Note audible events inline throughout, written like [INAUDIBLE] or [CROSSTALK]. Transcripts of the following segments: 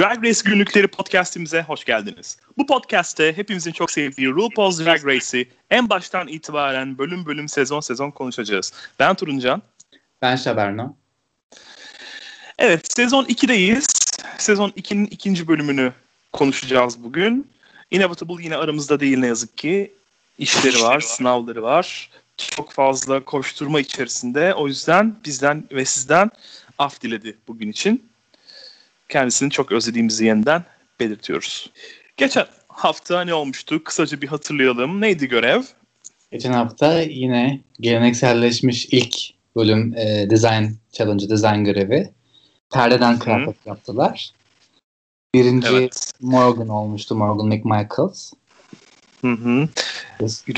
Drag Race Günlükleri podcastimize hoş geldiniz. Bu podcast'te hepimizin çok sevdiği RuPaul's Drag Race'i en baştan itibaren bölüm bölüm sezon sezon konuşacağız. Ben Turuncan. Ben Şaberno. Evet sezon 2'deyiz. Sezon 2'nin ikinci bölümünü konuşacağız bugün. Inevitable yine aramızda değil ne yazık ki. İşleri var, sınavları var. Çok fazla koşturma içerisinde. O yüzden bizden ve sizden af diledi bugün için kendisini çok özlediğimizi yeniden belirtiyoruz. Geçen hafta ne olmuştu? Kısaca bir hatırlayalım. Neydi görev? Geçen hafta yine gelenekselleşmiş ilk bölüm e, design challenge, design görevi. Perdeden kıyafet Hı. yaptılar. Birinci evet. Morgan olmuştu, Morgan McMichaels. Hı hı.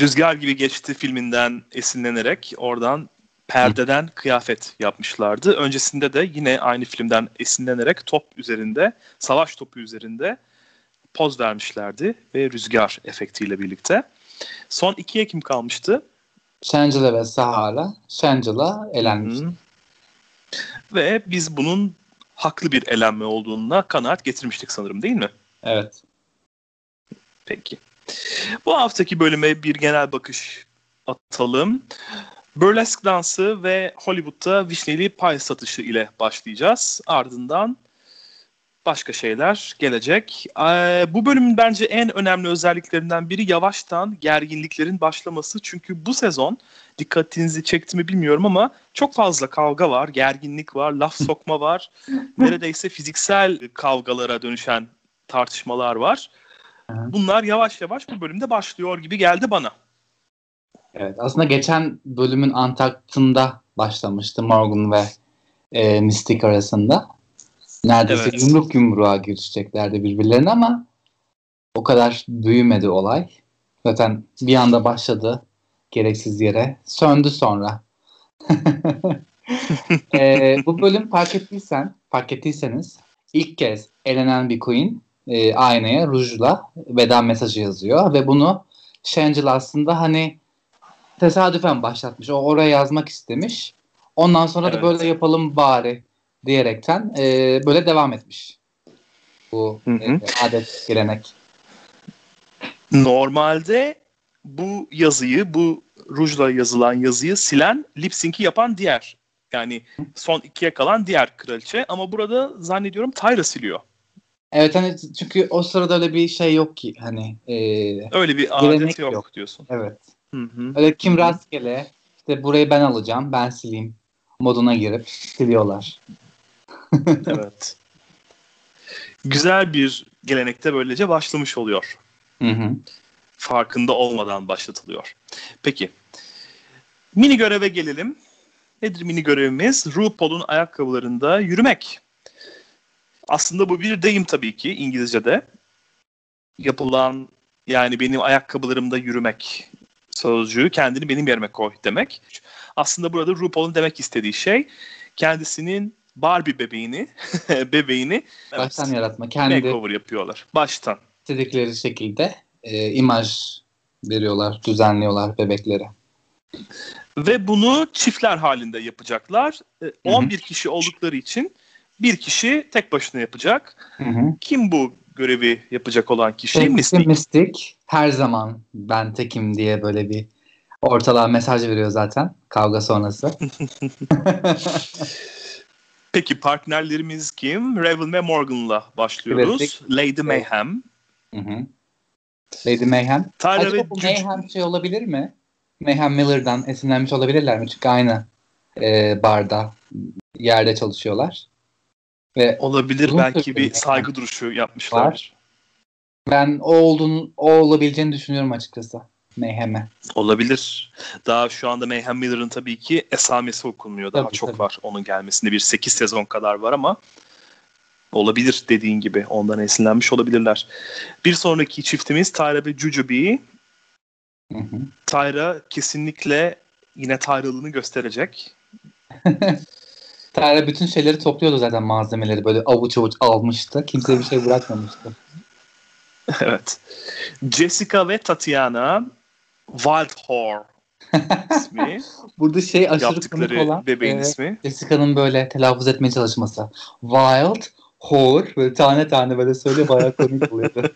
Rüzgar gibi geçti filminden esinlenerek oradan perdeden kıyafet yapmışlardı. Öncesinde de yine aynı filmden esinlenerek top üzerinde, savaş topu üzerinde poz vermişlerdi ve rüzgar efektiyle birlikte. Son iki Ekim kalmıştı. Shangela ve Sahara. Shangela elenmişti. Ve biz bunun haklı bir elenme olduğuna kanaat getirmiştik sanırım değil mi? Evet. Peki. Bu haftaki bölüme bir genel bakış atalım. Burlesk dansı ve Hollywood'da vişneli pay satışı ile başlayacağız. Ardından başka şeyler gelecek. Ee, bu bölümün bence en önemli özelliklerinden biri yavaştan gerginliklerin başlaması. Çünkü bu sezon dikkatinizi çekti mi bilmiyorum ama çok fazla kavga var, gerginlik var, laf sokma var. [LAUGHS] Neredeyse fiziksel kavgalara dönüşen tartışmalar var. Bunlar yavaş yavaş bu bölümde başlıyor gibi geldi bana. Evet aslında geçen bölümün antaktında başlamıştı Morgan ve e, Mystic arasında. Neredeyse evet. yumruk yumruğa girişeceklerdi birbirlerine ama o kadar büyümedi olay. Zaten bir anda başladı gereksiz yere. Söndü sonra. [LAUGHS] e, bu bölüm fark ettiysen, fark ettiyseniz ilk kez elenen bir queen e, aynaya rujla veda mesajı yazıyor ve bunu Shangela aslında hani tesadüfen başlatmış. O oraya yazmak istemiş. Ondan sonra evet. da böyle yapalım bari diyerekten e, böyle devam etmiş. Bu hı hı. E, adet, gelenek. Normalde bu yazıyı, bu rujla yazılan yazıyı silen, lip sync'i yapan diğer yani son ikiye kalan diğer kraliçe ama burada zannediyorum Tyra siliyor. Evet hani çünkü o sırada öyle bir şey yok ki hani e, öyle bir adet yok, yok diyorsun. Evet. Hı hı. Öyle kim rastgele işte burayı ben alacağım ben sileyim moduna girip siliyorlar. [LAUGHS] evet. Güzel bir gelenekte böylece başlamış oluyor. Hı hı. Farkında olmadan başlatılıyor. Peki. Mini göreve gelelim. Nedir mini görevimiz? RuPaul'un ayakkabılarında yürümek. Aslında bu bir deyim tabii ki İngilizce'de. Yapılan yani benim ayakkabılarımda yürümek sözcüğü kendini benim yerime koy demek. Aslında burada RuPaul'un demek istediği şey kendisinin Barbie bebeğini [LAUGHS] bebeğini baştan evet, yaratma. Kendi makeover yapıyorlar. Baştan. İstedikleri şekilde e, imaj veriyorlar, düzenliyorlar bebeklere. Ve bunu çiftler halinde yapacaklar. E, 11 kişi oldukları için bir kişi tek başına yapacak. Hı hı. Kim bu görevi yapacak olan kişi? Tek Mystic. Her zaman ben tekim diye böyle bir ortalığa mesaj veriyor zaten kavga sonrası. [LAUGHS] Peki partnerlerimiz kim? Raven ve Morgan'la başlıyoruz. Evet, Lady Mayhem. Hı hı. Lady Mayhem. Tyler Acaba bu Mayhem şey olabilir mi? Mayhem Miller'dan esinlenmiş olabilirler mi? Çünkü aynı e, barda yerde çalışıyorlar. Ve Olabilir belki bir saygı duruşu yapmışlar. Var. Ben o olduğunu, o olabileceğini düşünüyorum açıkçası. Mayhem'e. Olabilir. Daha şu anda Mayhem Miller'ın tabii ki esamesi okunmuyor. Daha tabii, çok tabii. var onun gelmesinde. Bir 8 sezon kadar var ama olabilir dediğin gibi. Ondan esinlenmiş olabilirler. Bir sonraki çiftimiz Tyra ve hı. Tyra kesinlikle yine Tyra'lığını gösterecek. [LAUGHS] Tyra bütün şeyleri topluyordu zaten malzemeleri. Böyle avuç avuç almıştı. Kimse bir şey bırakmamıştı. [LAUGHS] evet. Jessica ve Tatiana Wild Whore [LAUGHS] ismi. Burada şey aşırı komik olan bebeğin e, ismi. Jessica'nın böyle telaffuz etmeye çalışması. Wild Hor böyle tane tane böyle söyle bayağı komik oluyordu.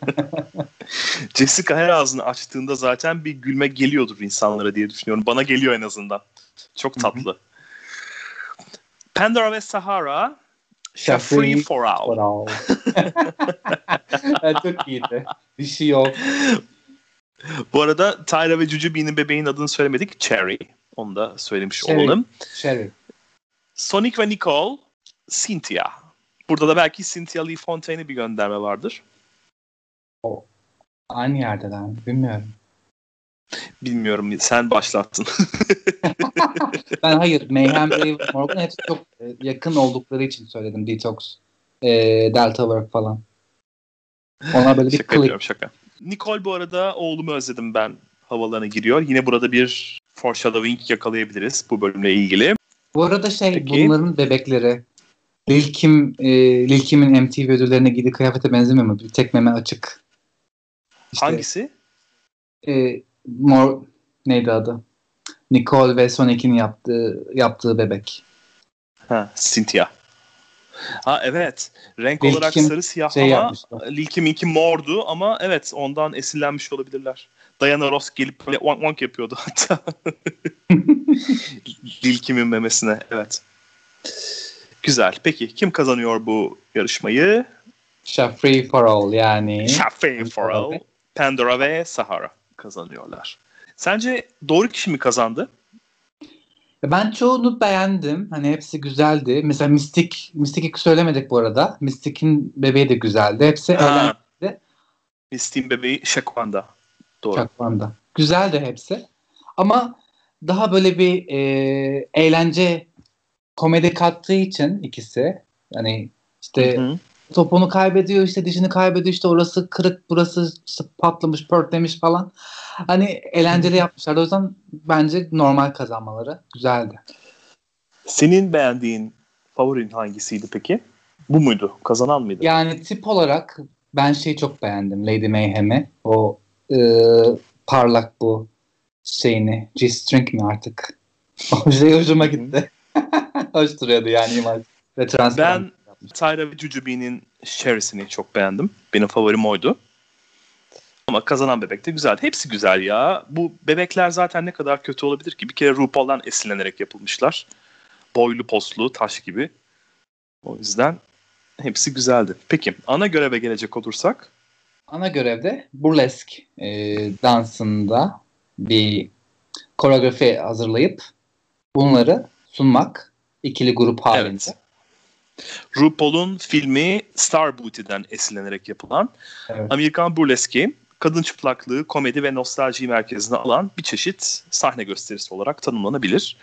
[LAUGHS] Jessica her ağzını açtığında zaten bir gülme geliyordur insanlara diye düşünüyorum. Bana geliyor en azından. Çok tatlı. Pandora ve Sahara Free for All. For all. [LAUGHS] çok iyiydi. Bir şey yok. Bu arada Tyra ve Jujubee'nin bebeğin adını söylemedik. Cherry. Onu da söylemiş Cherry. olalım. Cherry. Sonic ve Nicole Cynthia. Burada da belki Cynthia Lee Fontaine'e bir gönderme vardır. Aynı yerdeler mi? Bilmiyorum. Bilmiyorum. Sen başlattın. [LAUGHS] Ben hayır. Mayhem, Raven, Morgan hepsi çok e, yakın oldukları için söyledim. Detox, e, Delta Work falan. Onlar böyle bir şaka yapıyorum şaka. Nicole bu arada oğlumu özledim ben havalarına giriyor. Yine burada bir foreshadowing yakalayabiliriz bu bölümle ilgili. Bu arada şey Peki. bunların bebekleri Lil Kim, e, Lil Kim'in MTV ödüllerine giydiği kıyafete benzemiyor mu? Bir tek meme açık. İşte, Hangisi? E, mor, neydi adı? Nicole ve Sonic'in yaptığı yaptığı bebek. Ha, Cynthia. Ha evet. Renk Lil olarak Kim sarı siyah şey ama yapmışlar. Lil Kim'inki mordu ama evet ondan esinlenmiş olabilirler. Diana Ross gelip böyle wank wank yapıyordu [LAUGHS] hatta. [LAUGHS] Lil Kim'in memesine evet. Güzel. Peki kim kazanıyor bu yarışmayı? Free for All yani. Champagne for All, Pandora ve Sahara kazanıyorlar. Sence doğru kişi mi kazandı? Ben çoğunu beğendim. Hani hepsi güzeldi. Mesela Mystic, Mystic'i söylemedik bu arada. Mystic'in bebeği de güzeldi. Hepsi eğlenceli. Mistin bebeği Shaquanda. Doğru. Çakmanda. Güzeldi hepsi. Ama daha böyle bir e, eğlence komedi kattığı için ikisi hani işte Hı hı. Topunu kaybediyor işte dişini kaybediyor işte orası kırık burası işte patlamış pörtlemiş falan. Hani eğlenceli yapmışlar. O yüzden bence normal kazanmaları güzeldi. Senin beğendiğin favorin hangisiydi peki? Bu muydu? Kazanan mıydı? Yani tip olarak ben şeyi çok beğendim. Lady Mayhem'i. O e, parlak bu şeyini. G-string mi artık? [LAUGHS] O şey hoşuma gitti. [LAUGHS] Hoş duruyordu yani imaj. Ve. Ben Tyra ve Jujubee'nin Sherry'sini çok beğendim. Benim favorim oydu. Ama kazanan bebek de güzeldi. Hepsi güzel ya. Bu bebekler zaten ne kadar kötü olabilir ki? Bir kere RuPaul'dan esinlenerek yapılmışlar. Boylu poslu, taş gibi. O yüzden hepsi güzeldi. Peki ana göreve gelecek olursak. Ana görevde burlesk e, dansında bir koreografi hazırlayıp bunları sunmak ikili grup halinde. Evet. RuPaul'un filmi Star Booty'den esinlenerek yapılan Evet. Amerikan burleski kadın çıplaklığı, komedi ve nostalji merkezine alan bir çeşit sahne gösterisi olarak tanımlanabilir.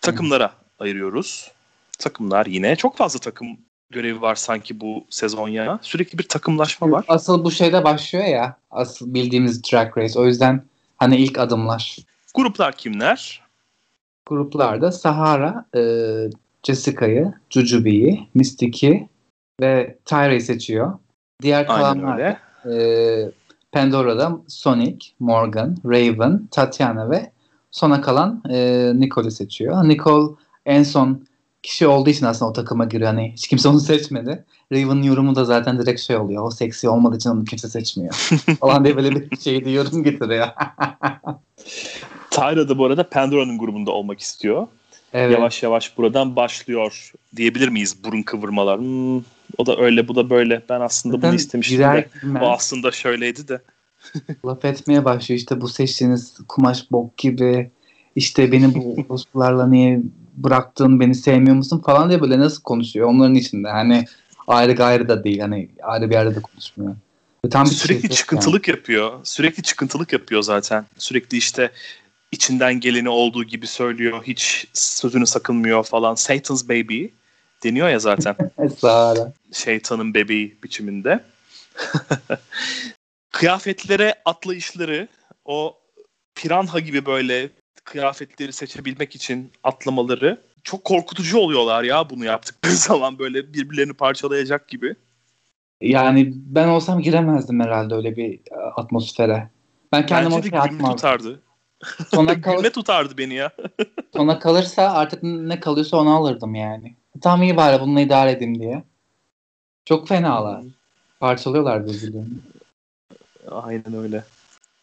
Takımlara ayırıyoruz. Takımlar yine çok fazla takım görevi var sanki bu sezon ya. Sürekli bir takımlaşma var. Asıl bu şeyde başlıyor ya. Asıl bildiğimiz Drag Race. O yüzden hani ilk adımlar. Gruplar kimler? gruplarda Sahara, e, Jessica'yı, Jujubee'yi, Mystic'i ve Tyra'yı seçiyor. Diğer kalanlar e, Pandora'da Sonic, Morgan, Raven, Tatiana ve sona kalan e, Nicole'i seçiyor. Nicole en son kişi olduğu için aslında o takıma giriyor. Hani hiç kimse onu seçmedi. Raven'ın yorumu da zaten direkt şey oluyor. O seksi olmadığı için onu kimse seçmiyor. [LAUGHS] falan diye böyle bir şey de yorum getiriyor. [LAUGHS] Tyra da bu arada Pandora'nın grubunda olmak istiyor. Evet. Yavaş yavaş buradan başlıyor diyebilir miyiz burun kıvırmalar? Hmm, o da öyle bu da böyle. Ben aslında Zaten bunu istemiştim de. girmez- O aslında şöyleydi de. [LAUGHS] laf etmeye başlıyor. İşte bu seçtiğiniz kumaş bok gibi. İşte beni bu [LAUGHS] Ruslarla niye bıraktın, beni sevmiyor musun falan diye böyle nasıl konuşuyor onların içinde. Hani ayrı gayrı da değil. Hani ayrı bir yerde de konuşmuyor. Tam bir Sürekli çirkef çıkıntılık yapıyor. Sürekli çıkıntılık yapıyor zaten. Sürekli işte içinden geleni olduğu gibi söylüyor. Hiç sözünü sakınmıyor falan. Satan's baby deniyor ya zaten. [LAUGHS] Şeytanın bebeği biçiminde. [LAUGHS] Kıyafetlere atlayışları o piranha gibi böyle kıyafetleri seçebilmek için atlamaları çok korkutucu oluyorlar ya bunu yaptıkları [LAUGHS] zaman böyle birbirlerini parçalayacak gibi. Yani ben olsam giremezdim herhalde öyle bir atmosfere. Ben kendim Bence de gülme atmazdım. tutardı. Sona, [LAUGHS] kal- gülme tutardı beni ya. [LAUGHS] sona kalırsa artık ne kalıyorsa onu alırdım yani. Tamam iyi bari bununla idare edeyim diye. Çok fenalar. Parçalıyorlar birbirlerini. Aynen öyle.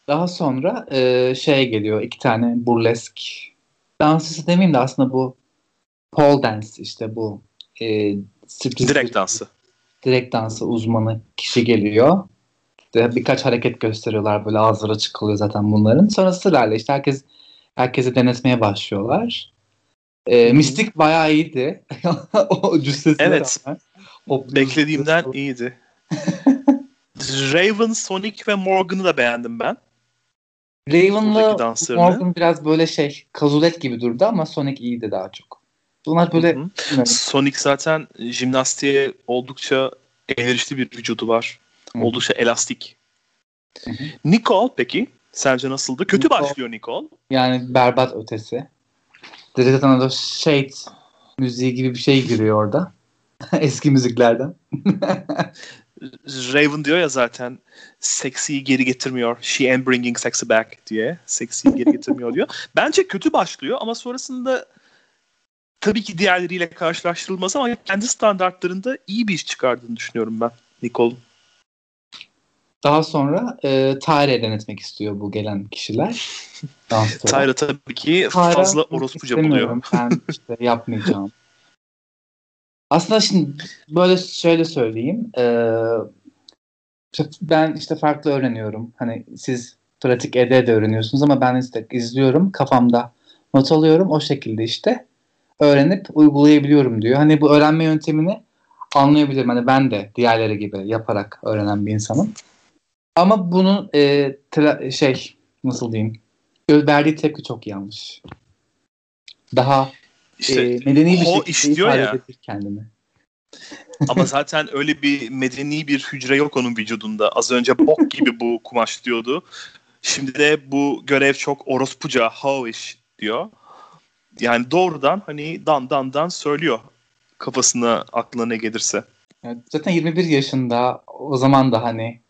Daha sonra e, şey geliyor. iki tane burlesk dansçısı demeyeyim de aslında bu pole dance işte bu e, sürpriz direkt dansı. Direkt dansı uzmanı kişi geliyor. İşte birkaç hareket gösteriyorlar böyle ağızları çıkılıyor zaten bunların. Sonra sırayla işte herkes herkese denetmeye başlıyorlar. E, Mistik bayağı iyiydi. [LAUGHS] o cüssesine evet. rağmen. Beklediğimden iyiydi. [LAUGHS] Raven, Sonic ve Morgan'ı da beğendim ben. Raven'la Morgan biraz böyle şey kazulet gibi durdu ama Sonic iyiydi daha çok. Bunlar böyle Sonic zaten jimnastiğe oldukça elverişli bir vücudu var. Oldukça elastik. Nicole peki? Sence nasıldı? Kötü Nicole, başlıyor Nicole. Yani berbat ötesi. Direkt zaten o Shade müziği gibi bir şey giriyor orada. [LAUGHS] Eski müziklerden. [LAUGHS] Raven diyor ya zaten seksiyi geri getirmiyor. She am bringing sexy back diye. Seksiyi geri getirmiyor diyor. [LAUGHS] Bence kötü başlıyor ama sonrasında tabii ki diğerleriyle karşılaştırılmaz ama kendi standartlarında iyi bir iş çıkardığını düşünüyorum ben Nicole. Daha sonra e, Tyre'ye denetmek istiyor bu gelen kişiler. [LAUGHS] Tyre tabii ki Tyra, fazla orospuca buluyor. Ben [LAUGHS] işte yapmayacağım. Aslında şimdi böyle şöyle söyleyeyim. Ee, ben işte farklı öğreniyorum. Hani siz pratik ede de öğreniyorsunuz ama ben işte izliyorum kafamda not alıyorum o şekilde işte öğrenip uygulayabiliyorum diyor. Hani bu öğrenme yöntemini anlayabilirim. Hani ben de diğerleri gibi yaparak öğrenen bir insanım. Ama bunun e, tra- şey nasıl diyeyim verdiği tepki çok yanlış. Daha işte, e, medeni bir şekilde istiyor ya. kendini. [LAUGHS] Ama zaten öyle bir medeni bir hücre yok onun vücudunda. Az önce bok gibi bu kumaş diyordu. Şimdi de bu görev çok orospuca, howish diyor. Yani doğrudan hani dan dan dan söylüyor kafasına aklına ne gelirse. Evet, zaten 21 yaşında o zaman da hani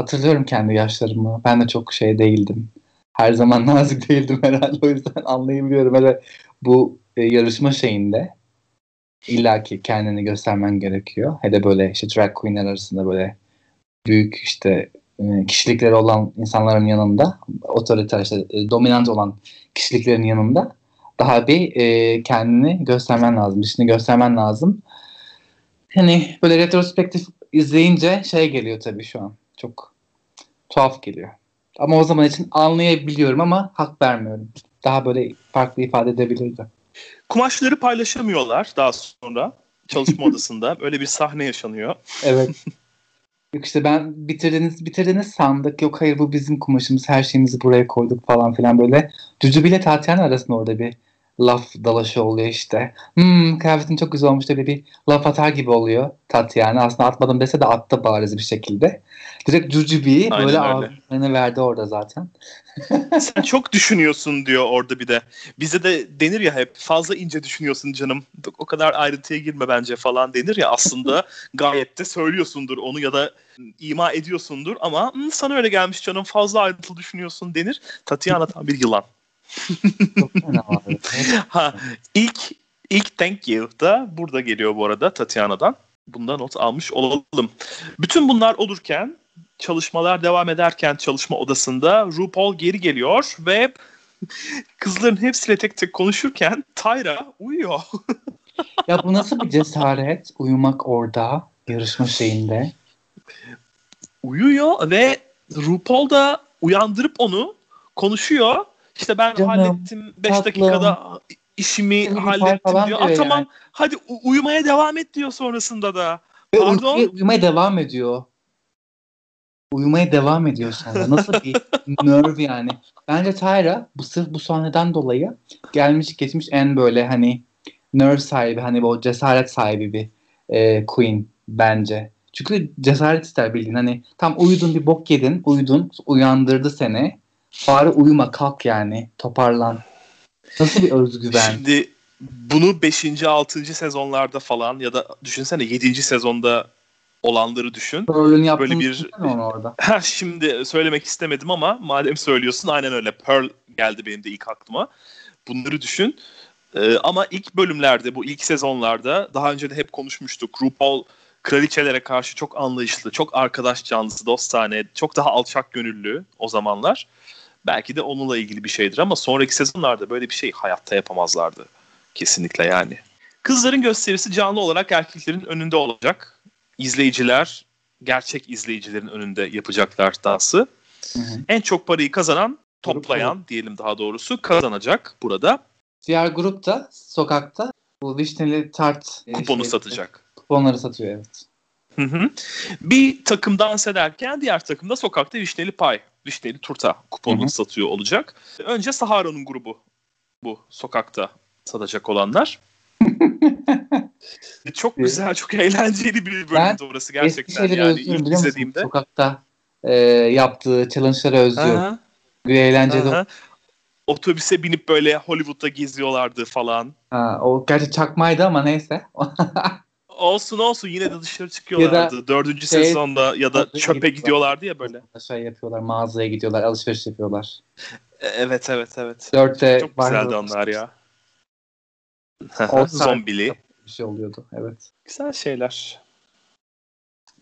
hatırlıyorum kendi yaşlarımı. Ben de çok şey değildim. Her zaman [LAUGHS] nazik değildim herhalde. O yüzden [LAUGHS] anlayabiliyorum. Hele bu e, yarışma şeyinde illaki kendini göstermen gerekiyor. Hele böyle işte drag queenler arasında böyle büyük işte e, kişilikleri olan insanların yanında otoriter işte e, dominant olan kişiliklerin yanında daha bir e, kendini göstermen lazım. Dişini göstermen lazım. Hani böyle retrospektif izleyince şey geliyor tabii şu an. Çok tuhaf geliyor. Ama o zaman için anlayabiliyorum ama hak vermiyorum. Daha böyle farklı ifade edebilirdi. Kumaşları paylaşamıyorlar daha sonra çalışma [LAUGHS] odasında. Öyle bir sahne yaşanıyor. Evet. [LAUGHS] Yok işte ben bitirdiniz bitirdiniz sandık. Yok hayır bu bizim kumaşımız her şeyimizi buraya koyduk falan filan böyle. Cücü bile Tatyana arasında orada bir laf dalaşı oluyor işte. Hmm kıyafetin çok güzel olmuş diye bir laf atar gibi oluyor Tatyana. Aslında atmadım dese de attı bariz bir şekilde. Direkt Jujube'yi böyle ağzına verdi orada zaten. [LAUGHS] Sen çok düşünüyorsun diyor orada bir de. Bize de denir ya hep fazla ince düşünüyorsun canım. O kadar ayrıntıya girme bence falan denir ya aslında [LAUGHS] gayet de söylüyorsundur onu ya da ima ediyorsundur ama sana öyle gelmiş canım fazla ayrıntılı düşünüyorsun denir. Tatiana tam bir yılan. [LAUGHS] ha, ilk ilk thank you da burada geliyor bu arada Tatiana'dan. Bunda not almış olalım. Bütün bunlar olurken çalışmalar devam ederken çalışma odasında RuPaul geri geliyor ve [LAUGHS] kızların hepsiyle tek tek konuşurken Tyra uyuyor. [LAUGHS] ya bu nasıl bir cesaret uyumak orada yarışma şeyinde? Uyuyor ve RuPaul da uyandırıp onu konuşuyor işte ben Canım, hallettim 5 dakikada işimi Canım, hallettim diyor. diyor tamam yani. hadi uyumaya devam et diyor sonrasında da. Ve Pardon. Uy- uyumaya devam ediyor. Uyumaya devam ediyor sonra. Nasıl bir [LAUGHS] nerve yani. Bence Tyra bu sırf bu sahneden dolayı gelmiş geçmiş en böyle hani nerve sahibi hani o cesaret sahibi bir e, queen bence. Çünkü cesaret ister bildiğin hani tam uyudun bir bok yedin uyudun uyandırdı seni Bari uyuma kalk yani toparlan. Nasıl bir özgüven? Şimdi bunu 5. 6. sezonlarda falan ya da düşünsene 7. sezonda olanları düşün. Pearl'ün böyle bir onu orada. [LAUGHS] Ha şimdi söylemek istemedim ama madem söylüyorsun aynen öyle. Pearl geldi benim de ilk aklıma. Bunları düşün. Ee, ama ilk bölümlerde bu ilk sezonlarda daha önce de hep konuşmuştuk. RuPaul kraliçelere karşı çok anlayışlı, çok arkadaş canlısı, dostane, çok daha alçak gönüllü o zamanlar. Belki de onunla ilgili bir şeydir ama sonraki sezonlarda böyle bir şey hayatta yapamazlardı. Kesinlikle yani. Kızların gösterisi canlı olarak erkeklerin önünde olacak. İzleyiciler gerçek izleyicilerin önünde yapacaklar dansı. Hı hı. En çok parayı kazanan, toplayan diyelim daha doğrusu kazanacak burada. Diğer grup da sokakta bu vişneli tart e, kuponu şey, satacak. Kuponları satıyor evet. Hı hı. Bir takım dans ederken diğer takım da sokakta vişneli pay, vişneli turta kuponunu hı hı. satıyor olacak. Önce Sahara'nın grubu bu sokakta satacak olanlar. [LAUGHS] çok güzel, çok eğlenceli bir bölümdü orası gerçekten. Yani özlüyorum, ilk izlediğimde. Sokakta e, yaptığı challenge'ları özlüyorum. Bir eğlenceli. Aha. Otobüse binip böyle Hollywood'da geziyorlardı falan. Ha, o gerçi çakmaydı ama neyse. [LAUGHS] olsun olsun yine de dışarı çıkıyorlardı. Ya Dördüncü şey, sezonda ya da çöpe gidiyorlardı ya böyle. Şey yapıyorlar mağazaya gidiyorlar alışveriş yapıyorlar. E, evet evet evet. Dörtte çok güzeldi onlar ya. Zombili. Bir şey oluyordu evet. Güzel şeyler.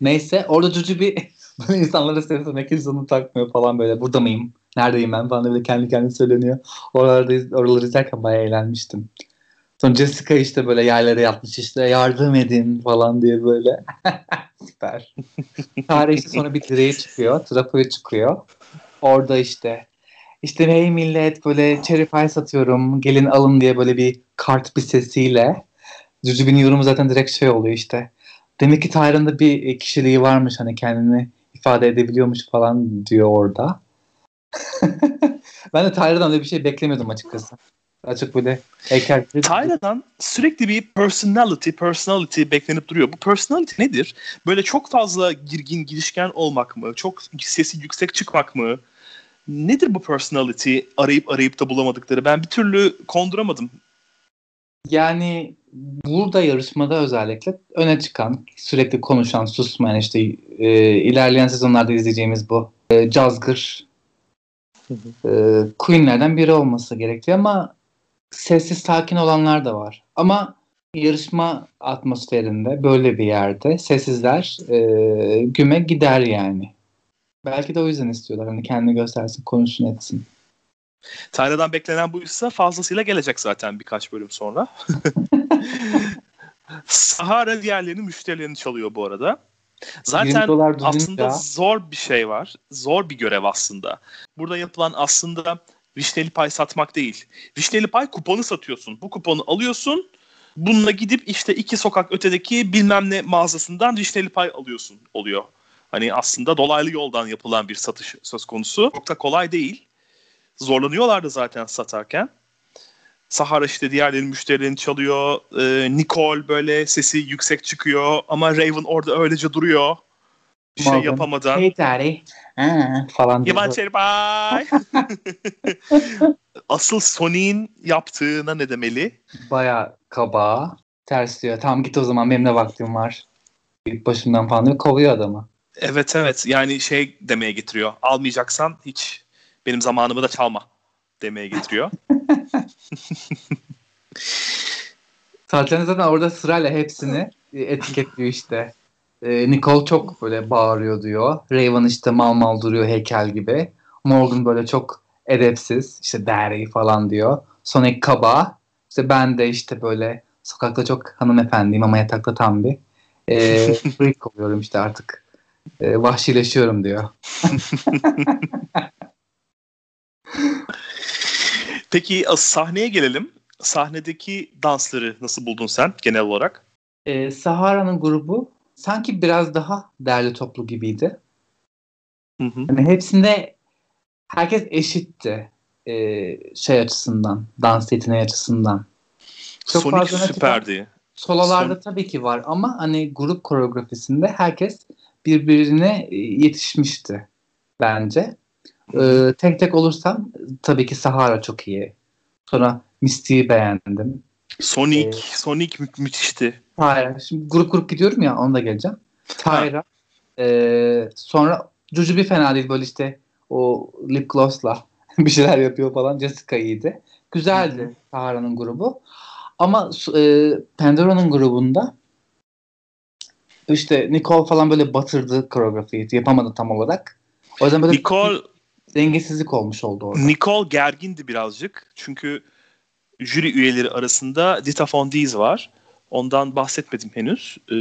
Neyse orada Cucu bir böyle [LAUGHS] insanlara seviyorsa kimse onu takmıyor falan böyle. Burada mıyım? Neredeyim ben falan böyle kendi kendine söyleniyor. Oralarda, oraları izlerken bayağı eğlenmiştim. Sonra Jessica işte böyle yerlere yatmış işte yardım edin falan diye böyle. [LAUGHS] Süper. Tarih işte sonra bir direğe çıkıyor. Trafoya çıkıyor. Orada işte işte hey millet böyle cherry satıyorum gelin alın diye böyle bir kart bir sesiyle Cücüb'ün yorumu zaten direkt şey oluyor işte. Demek ki Tyron'da bir kişiliği varmış hani kendini ifade edebiliyormuş falan diyor orada. [LAUGHS] ben de Tyron'dan öyle bir şey beklemiyordum açıkçası. Açık böyle heykel. Tyra'dan sürekli bir personality, personality beklenip duruyor. Bu personality nedir? Böyle çok fazla girgin, girişken olmak mı? Çok sesi yüksek çıkmak mı? Nedir bu personality arayıp arayıp da bulamadıkları? Ben bir türlü konduramadım. Yani burada yarışmada özellikle öne çıkan, sürekli konuşan, susmayan işte e, ilerleyen sezonlarda izleyeceğimiz bu e, cazgır e, Queen'lerden biri olması gerekiyor ama sessiz sakin olanlar da var. Ama yarışma atmosferinde böyle bir yerde sessizler e, güme gider yani. Belki de o yüzden istiyorlar. Hani kendini göstersin, konuşsun etsin. Tyra'dan beklenen buysa fazlasıyla gelecek zaten birkaç bölüm sonra. [LAUGHS] Sahara diğerlerinin müşterilerini çalıyor bu arada. Zaten aslında ya. zor bir şey var. Zor bir görev aslında. Burada yapılan aslında vişneli pay satmak değil. Vişneli pay kuponu satıyorsun. Bu kuponu alıyorsun. Bununla gidip işte iki sokak ötedeki bilmem ne mağazasından vişneli pay alıyorsun oluyor. Hani aslında dolaylı yoldan yapılan bir satış söz konusu. Çok da kolay değil. Zorlanıyorlardı zaten satarken. Sahara işte diğerlerinin müşterilerini çalıyor. Ee, Nicole böyle sesi yüksek çıkıyor ama Raven orada öylece duruyor. Bir şey yapamadan. Hey daddy. Ha, falan. Yaman bye. [LAUGHS] Asıl Sony'in yaptığına ne demeli? Baya kaba. Ters diyor. Tamam git o zaman benim de vaktim var. İlk başımdan falan diyor. Kovuyor adamı. Evet evet. Yani şey demeye getiriyor. Almayacaksan hiç benim zamanımı da çalma demeye getiriyor. [LAUGHS] [LAUGHS] Zaten zaten orada sırayla hepsini etiketliyor işte. Ee, Nicole çok böyle bağırıyor diyor. Raven işte mal mal duruyor heykel gibi. Morgan böyle çok edepsiz. işte daddy falan diyor. Sonic kaba. İşte ben de işte böyle sokakta çok hanımefendiyim ama yatakta tam bir e, [LAUGHS] freak oluyorum işte artık. E, vahşileşiyorum diyor. [LAUGHS] Peki sahneye gelelim. Sahnedeki dansları nasıl buldun sen genel olarak? Ee, Sahara'nın grubu sanki biraz daha değerli toplu gibiydi. Hı hı. Yani hepsinde herkes eşitti ee, şey açısından, dans yeteneği açısından. Çok Sonic fazla süperdi. Sololarda Son... tabii ki var ama hani grup koreografisinde herkes birbirine e, yetişmişti bence. Ee, tek tek olursam tabii ki Sahara çok iyi. Sonra Misty'yi beğendim. Sonic, ee, Sonic mü- müthişti. Hayır. Şimdi grup grup gidiyorum ya ona da geleceğim. Tyra. Ee, sonra bir fena değil böyle işte o lip gloss'la [LAUGHS] bir şeyler yapıyor falan. Jessica iyiydi. Güzeldi Sahara'nın grubu. Ama e, Pandora'nın grubunda işte Nicole falan böyle batırdı koreografiyi. Yapamadı tam olarak. O yüzden böyle Nicole dengesizlik olmuş oldu orada. Nicole gergindi birazcık. Çünkü jüri üyeleri arasında Dita Von Diez var. Ondan bahsetmedim henüz. Ee,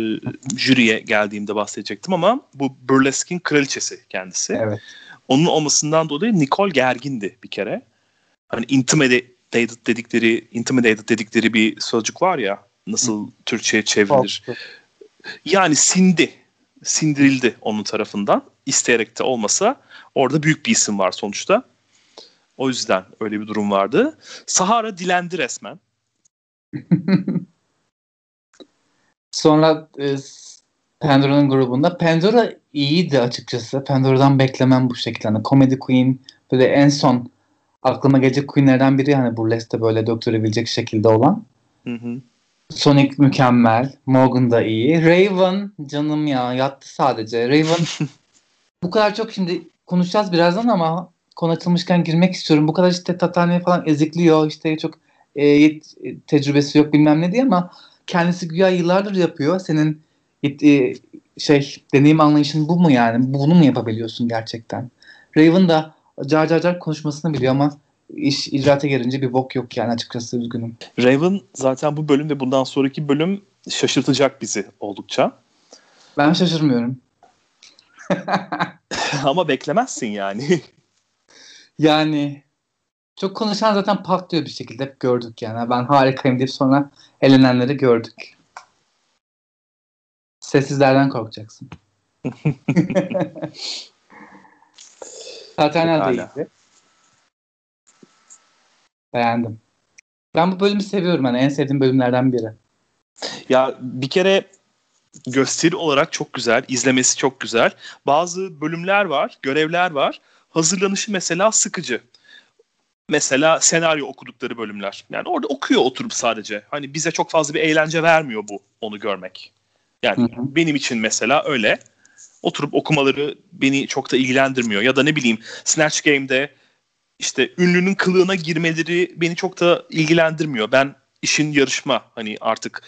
jüriye geldiğimde bahsedecektim ama bu burleskin kraliçesi kendisi. Evet. Onun olmasından dolayı Nicole gergindi bir kere. Hani intimidated dedikleri, intimidated dedikleri bir sözcük var ya nasıl Türkçe'ye çevrilir. Yani sindi. Sindirildi onun tarafından. İsteyerek de olmasa orada büyük bir isim var sonuçta. O yüzden öyle bir durum vardı. Sahara dilendi resmen. [LAUGHS] Sonra e, Pandora'nın grubunda Pandora iyiydi açıkçası. Pandora'dan beklemem bu şekilde. Hani Comedy Queen böyle en son aklıma gelecek Queen'lerden biri hani burlesque böyle döktürebilecek şekilde olan. Hı hı. Sonic mükemmel. Morgan da iyi. Raven canım ya yattı sadece. Raven [LAUGHS] bu kadar çok şimdi konuşacağız birazdan ama konu açılmışken girmek istiyorum. Bu kadar işte Tatane falan ezikliyor. işte çok e, yet, tecrübesi yok bilmem ne diye ama kendisi güya yıllardır yapıyor. Senin e, şey deneyim anlayışın bu mu yani? Bunu mu yapabiliyorsun gerçekten? Raven da car car car konuşmasını biliyor ama iş icraata gelince bir bok yok yani açıkçası üzgünüm. Raven zaten bu bölüm ve bundan sonraki bölüm şaşırtacak bizi oldukça. Ben şaşırmıyorum. [LAUGHS] Ama beklemezsin yani. [LAUGHS] yani çok konuşan zaten patlıyor bir şekilde hep gördük yani. Ben harikayım deyip sonra elenenleri gördük. Sessizlerden korkacaksın. [LAUGHS] Zaten de iyiydi. Beğendim. Ben bu bölümü seviyorum. Yani en sevdiğim bölümlerden biri. Ya bir kere gösteri olarak çok güzel. izlemesi çok güzel. Bazı bölümler var, görevler var. Hazırlanışı mesela sıkıcı. Mesela senaryo okudukları bölümler. Yani orada okuyor oturup sadece. Hani bize çok fazla bir eğlence vermiyor bu onu görmek. Yani hı hı. benim için mesela öyle. Oturup okumaları beni çok da ilgilendirmiyor. Ya da ne bileyim Snatch Game'de işte ünlünün kılığına girmeleri beni çok da ilgilendirmiyor. Ben işin yarışma hani artık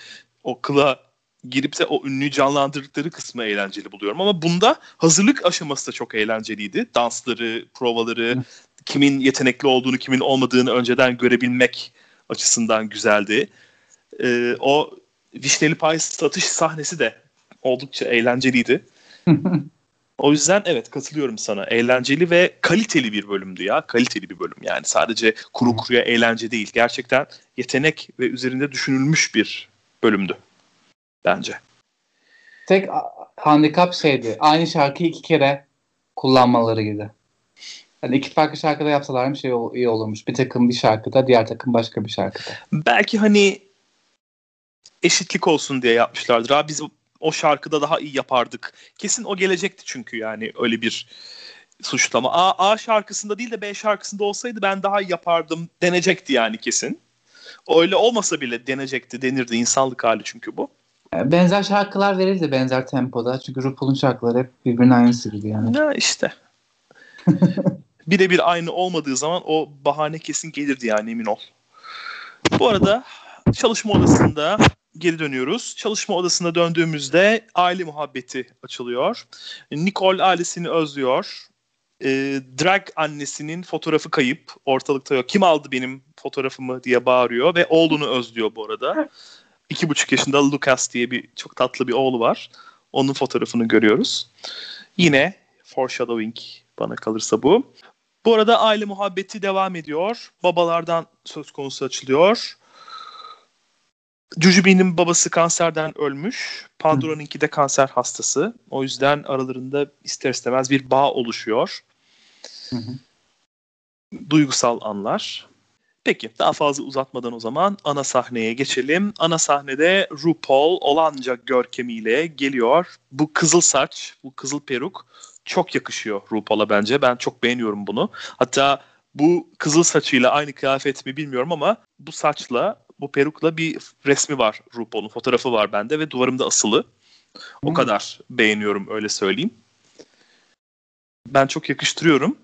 o kılığa girip de o ünlüyü canlandırdıkları kısmı eğlenceli buluyorum. Ama bunda hazırlık aşaması da çok eğlenceliydi. Dansları, provaları, kimin yetenekli olduğunu, kimin olmadığını önceden görebilmek açısından güzeldi. Ee, o vişneli pay satış sahnesi de oldukça eğlenceliydi. [LAUGHS] O yüzden evet katılıyorum sana. Eğlenceli ve kaliteli bir bölümdü ya. Kaliteli bir bölüm yani. Sadece kuru kuruya eğlence değil. Gerçekten yetenek ve üzerinde düşünülmüş bir bölümdü. Bence. Tek handikap şeydi. Aynı şarkıyı iki kere kullanmaları gibi. Yani iki farklı şarkıda yapsalarmış şey iyi olurmuş. Bir takım bir şarkıda, diğer takım başka bir şarkıda. Belki hani eşitlik olsun diye yapmışlardır. Abi biz o şarkıda daha iyi yapardık. Kesin o gelecekti çünkü yani öyle bir suçlama. A, A şarkısında değil de B şarkısında olsaydı ben daha iyi yapardım denecekti yani kesin. Öyle olmasa bile denecekti, denirdi. insanlık hali çünkü bu. Benzer şarkılar verildi benzer tempoda. Çünkü RuPaul'un şarkıları hep birbirinin aynısı gibi yani. Ya işte. [LAUGHS] Birebir aynı olmadığı zaman o bahane kesin gelirdi yani emin ol. Bu arada çalışma odasında geri dönüyoruz. Çalışma odasına döndüğümüzde aile muhabbeti açılıyor. Nicole ailesini özlüyor. E, drag annesinin fotoğrafı kayıp ortalıkta yok. Kim aldı benim fotoğrafımı diye bağırıyor ve oğlunu özlüyor bu arada. İki buçuk yaşında Lucas diye bir çok tatlı bir oğlu var. Onun fotoğrafını görüyoruz. Yine foreshadowing bana kalırsa bu. Bu arada aile muhabbeti devam ediyor. Babalardan söz konusu açılıyor. Jujubee'nin babası kanserden ölmüş. Pandora'nınki de kanser hastası. O yüzden aralarında ister istemez bir bağ oluşuyor. Hı hı. Duygusal anlar. Peki daha fazla uzatmadan o zaman ana sahneye geçelim. Ana sahnede RuPaul olanca görkemiyle geliyor. Bu kızıl saç, bu kızıl peruk çok yakışıyor RuPaul'a bence. Ben çok beğeniyorum bunu. Hatta bu kızıl saçıyla aynı kıyafet mi bilmiyorum ama bu saçla bu perukla bir resmi var RuPaul'un fotoğrafı var bende ve duvarımda asılı. O hmm. kadar beğeniyorum öyle söyleyeyim. Ben çok yakıştırıyorum.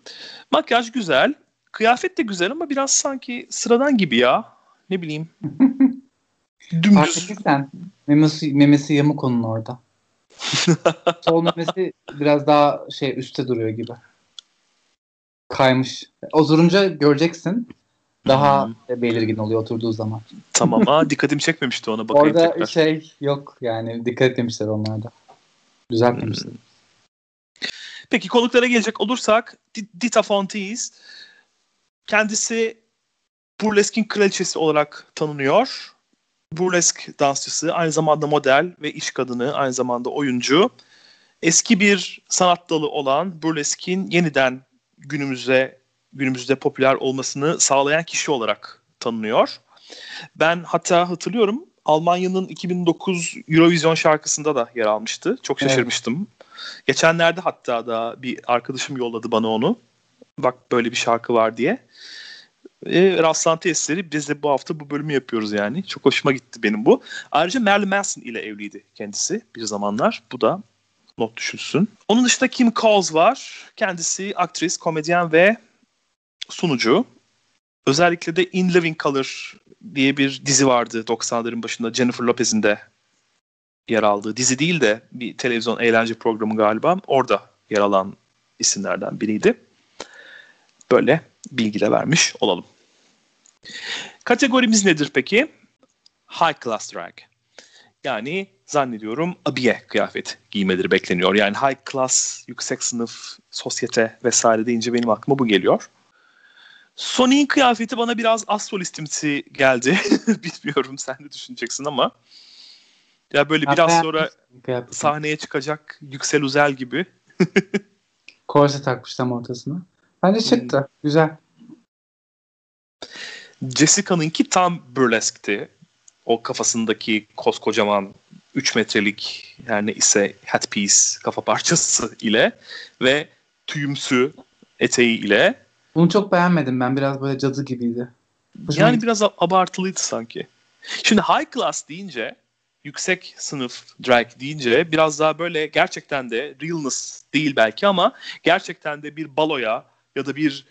Makyaj güzel. Kıyafet de güzel ama biraz sanki sıradan gibi ya. Ne bileyim. [LAUGHS] Dümdüz. Fark memesi, memesi yamuk onun orada. [LAUGHS] Sol memesi biraz daha şey üstte duruyor gibi. Kaymış. Oturunca göreceksin. Daha hmm. belirgin oluyor oturduğu zaman. Tamam. Aa [LAUGHS] dikkatimi çekmemişti ona bakayım Orada tekrar. şey yok yani dikkat etmişler onlarda. Düzeltmemişler. Hmm. Peki konuklara gelecek olursak Dita Fontees kendisi burleskin kraliçesi olarak tanınıyor. Burlesk dansçısı, aynı zamanda model ve iş kadını, aynı zamanda oyuncu. Eski bir sanat dalı olan burleskin yeniden günümüzde günümüzde popüler olmasını sağlayan kişi olarak tanınıyor. Ben hatta hatırlıyorum Almanya'nın 2009 Eurovision şarkısında da yer almıştı. Çok şaşırmıştım. Evet. Geçenlerde hatta da bir arkadaşım yolladı bana onu. Bak böyle bir şarkı var diye. E, rastlantı eseri biz de bu hafta bu bölümü yapıyoruz yani. Çok hoşuma gitti benim bu. Ayrıca Marilyn Manson ile evliydi kendisi bir zamanlar. Bu da not düşülsün. Onun dışında Kim Coles var. Kendisi aktris, komedyen ve sunucu. Özellikle de In Living Color diye bir dizi vardı 90'ların başında Jennifer Lopez'in de yer aldığı dizi değil de bir televizyon eğlence programı galiba. Orada yer alan isimlerden biriydi. Böyle bilgi de vermiş olalım. Kategorimiz nedir peki? High Class Drag. Yani zannediyorum abiye kıyafet giymeleri bekleniyor. Yani high class, yüksek sınıf, sosyete vesaire deyince benim aklıma bu geliyor. Sony'in kıyafeti bana biraz astrolistimsi geldi. [LAUGHS] Bilmiyorum sen de düşüneceksin ama. Ya böyle biraz sonra sahneye çıkacak Yüksel Uzel gibi. [LAUGHS] Korse takmış tam ortasına. Bence çıktı. Hmm. Güzel. Jessica'nınki tam burleskti. O kafasındaki koskocaman 3 metrelik ne ise headpiece kafa parçası ile ve tüyümsü eteği ile. Bunu çok beğenmedim ben. Biraz böyle cadı gibiydi. Hoşuma yani biraz abartılıydı sanki. Şimdi high class deyince yüksek sınıf drag deyince biraz daha böyle gerçekten de realness değil belki ama gerçekten de bir baloya ya da bir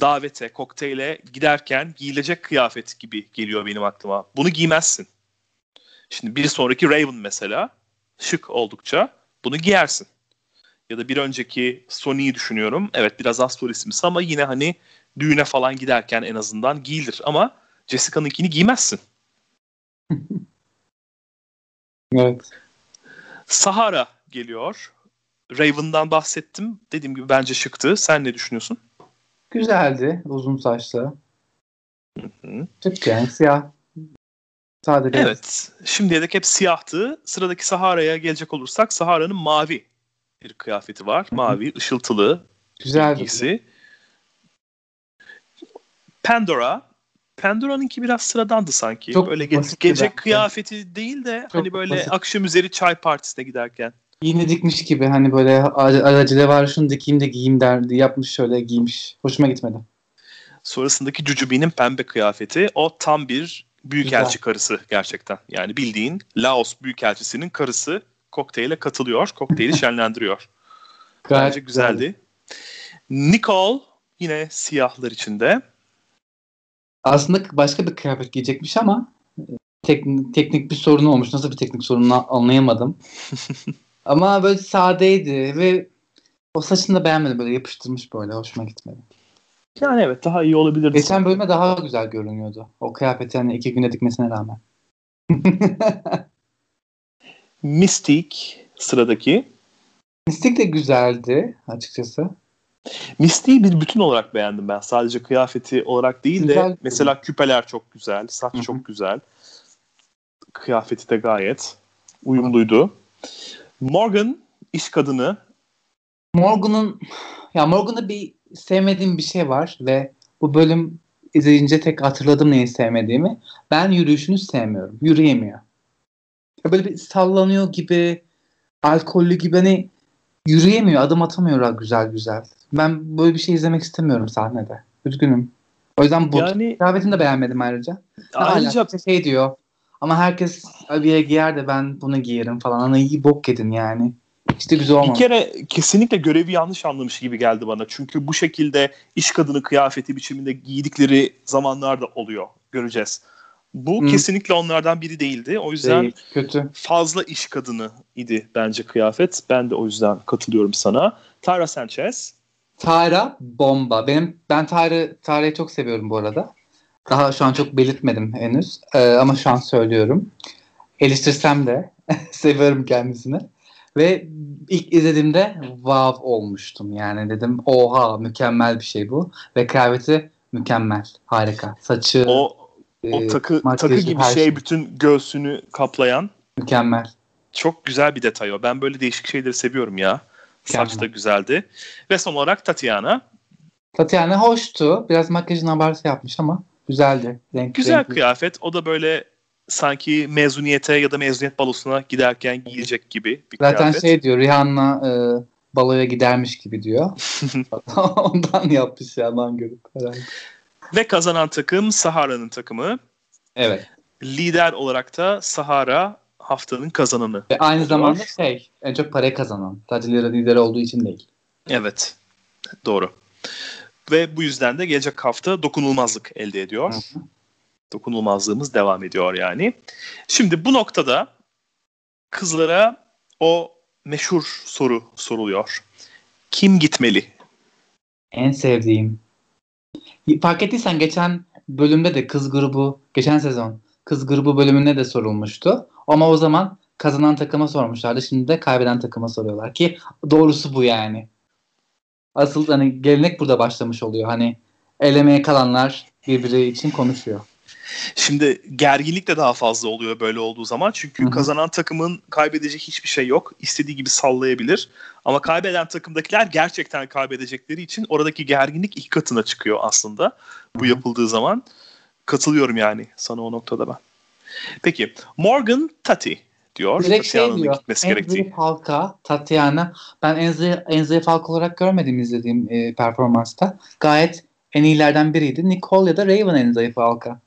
davete, kokteyle giderken giyilecek kıyafet gibi geliyor benim aklıma. Bunu giymezsin. Şimdi bir sonraki Raven mesela şık oldukça bunu giyersin. Ya da bir önceki Sony'yi düşünüyorum. Evet biraz Astor isimsi ama yine hani düğüne falan giderken en azından giyilir. Ama Jessica'nınkini giymezsin. [LAUGHS] evet. Sahara geliyor. Raven'dan bahsettim. Dediğim gibi bence şıktı. Sen ne düşünüyorsun? Güzeldi. Uzun saçlı. Şık yani siyah. Sadece. Evet. Şimdiye dek hep siyahtı. Sıradaki Sahara'ya gelecek olursak Sahara'nın mavi bir kıyafeti var. Mavi, ışıltılı. Güzel bir Pandora. Pandora'nınki biraz sıradandı sanki. Çok böyle ge- gece kıyafeti değil de Çok hani böyle basit. akşam üzeri çay partisine giderken. Yine dikmiş gibi hani böyle aracıda var şunu dikeyim de giyeyim derdi. Yapmış şöyle giymiş. Hoşuma gitmedi. Sonrasındaki Jujubee'nin pembe kıyafeti o tam bir büyükelçi Güzel. karısı gerçekten. Yani bildiğin Laos büyükelçisinin karısı kokteyle katılıyor. Kokteyli [LAUGHS] şenlendiriyor. Gayet Bence güzeldi. Güzel. Nicole yine siyahlar içinde. Aslında başka bir kıyafet giyecekmiş ama teknik, teknik bir sorunu olmuş. Nasıl bir teknik sorunu anlayamadım. [LAUGHS] ama böyle sadeydi ve o saçını da beğenmedim. Böyle yapıştırmış böyle. Hoşuma gitmedi. Yani evet daha iyi olabilirdi. Geçen bölüme daha güzel görünüyordu. O kıyafet yani iki güne dikmesine rağmen. [LAUGHS] Mystique sıradaki. Mystique de güzeldi açıkçası. Mystique'i bir bütün olarak beğendim ben. Sadece kıyafeti olarak değil güzel. de mesela küpeler çok güzel, saç Hı-hı. çok güzel. Kıyafeti de gayet uyumluydu. Morgan iş kadını. Morgan'ın ya Morgan'da bir sevmediğim bir şey var ve bu bölüm izleyince tek hatırladım neyi sevmediğimi. Ben yürüyüşünü sevmiyorum. Yürüyemiyor. Böyle bir sallanıyor gibi, alkollü gibi hani yürüyemiyor, adım atamıyor güzel güzel. Ben böyle bir şey izlemek istemiyorum sahnede. Üzgünüm. O yüzden bu yani, kıyafetini de beğenmedim ayrıca. Ayrıca şey diyor. Ama herkes abiye giyer de ben bunu giyerim falan. Ana iyi bok yedin yani. İşte güzel olmamış. Bir kere kesinlikle görevi yanlış anlamış gibi geldi bana. Çünkü bu şekilde iş kadını kıyafeti biçiminde giydikleri zamanlar da oluyor. Göreceğiz. Bu Hı. kesinlikle onlardan biri değildi. O yüzden Değil, kötü. fazla iş kadını idi bence kıyafet. Ben de o yüzden katılıyorum sana. Tyra Sanchez. Tyra bomba. Benim ben Tyra Tyra'yı çok seviyorum bu arada. Daha şu an çok belirtmedim henüz. Ee, ama şu an söylüyorum. Eleştirsem de [LAUGHS] seviyorum kendisini. Ve ilk izlediğimde wow olmuştum. Yani dedim oha mükemmel bir şey bu. Ve kıyafeti mükemmel. Harika. Saçı O o e, takı takı gibi her şey bütün göğsünü kaplayan mükemmel. çok güzel bir detay o. Ben böyle değişik şeyleri seviyorum ya. Saç da güzeldi. Ve son olarak Tatiana. Tatiana hoştu. Biraz makyajını abartı yapmış ama güzeldi. Renk, Güzel renkli. kıyafet. O da böyle sanki mezuniyete ya da mezuniyet balosuna giderken giyilecek gibi bir Zaten kıyafet. şey diyor Rihanna e, baloya gidermiş gibi diyor. [LAUGHS] [LAUGHS] Ondan yapmış ya görüp herhalde. Ve kazanan takım Sahara'nın takımı. Evet. Lider olarak da Sahara haftanın kazananı. Ve aynı oluyor. zamanda şey en çok parayı kazanan. Sadece lira lideri olduğu için değil. Evet. Doğru. Ve bu yüzden de gelecek hafta dokunulmazlık elde ediyor. Hı Dokunulmazlığımız devam ediyor yani. Şimdi bu noktada kızlara o meşhur soru soruluyor. Kim gitmeli? En sevdiğim. Fark ettiysen geçen bölümde de kız grubu, geçen sezon kız grubu bölümünde de sorulmuştu. Ama o zaman kazanan takıma sormuşlardı. Şimdi de kaybeden takıma soruyorlar ki doğrusu bu yani. Asıl hani gelenek burada başlamış oluyor. Hani elemeye kalanlar birbiri için konuşuyor. Şimdi gerginlik de daha fazla oluyor böyle olduğu zaman. Çünkü Hı hı. kazanan takımın kaybedecek hiçbir şey yok. İstediği gibi sallayabilir. Ama kaybeden takımdakiler gerçekten kaybedecekleri için oradaki gerginlik iki katına çıkıyor aslında. Bu yapıldığı zaman. Katılıyorum yani sana o noktada ben. Peki Morgan Tati diyor. Direkt şey Tatiana'nın diyor. gitmesi En gerektiği. zayıf halka Tatiana. Ben en zayıf, en zayıf halka olarak görmedim izlediğim e, performansta. Gayet en iyilerden biriydi. Nicole ya da Raven en zayıf halka.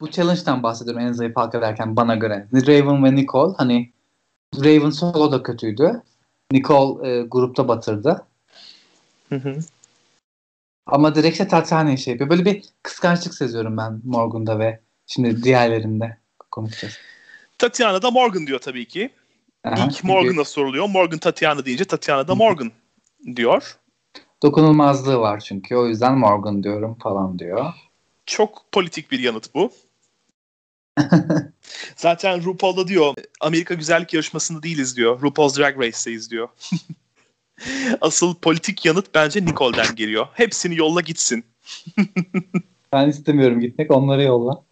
Bu challenge'dan bahsediyorum en zayıf halka derken bana göre. Raven ve Nicole hani Raven solo da kötüydü. Nicole e, grupta batırdı. Hı hı. Ama direkt işte Tatiana'yı şey yapıyor. Böyle bir kıskançlık seziyorum ben Morgan'da ve şimdi diğerlerinde konuşacağız. Tatiana da Morgan diyor tabii ki. Aha, İlk Morgan'a soruluyor. Morgan Tatiana deyince Tatiana da Morgan diyor. Dokunulmazlığı var çünkü. O yüzden Morgan diyorum falan diyor. Çok politik bir yanıt bu. [LAUGHS] Zaten RuPaul da diyor Amerika güzellik yarışmasında değiliz diyor. RuPaul's Drag Race'teyiz diyor. [LAUGHS] Asıl politik yanıt bence Nicole'den geliyor. Hepsini yolla gitsin. [LAUGHS] Ben istemiyorum gitmek. Onları yolla.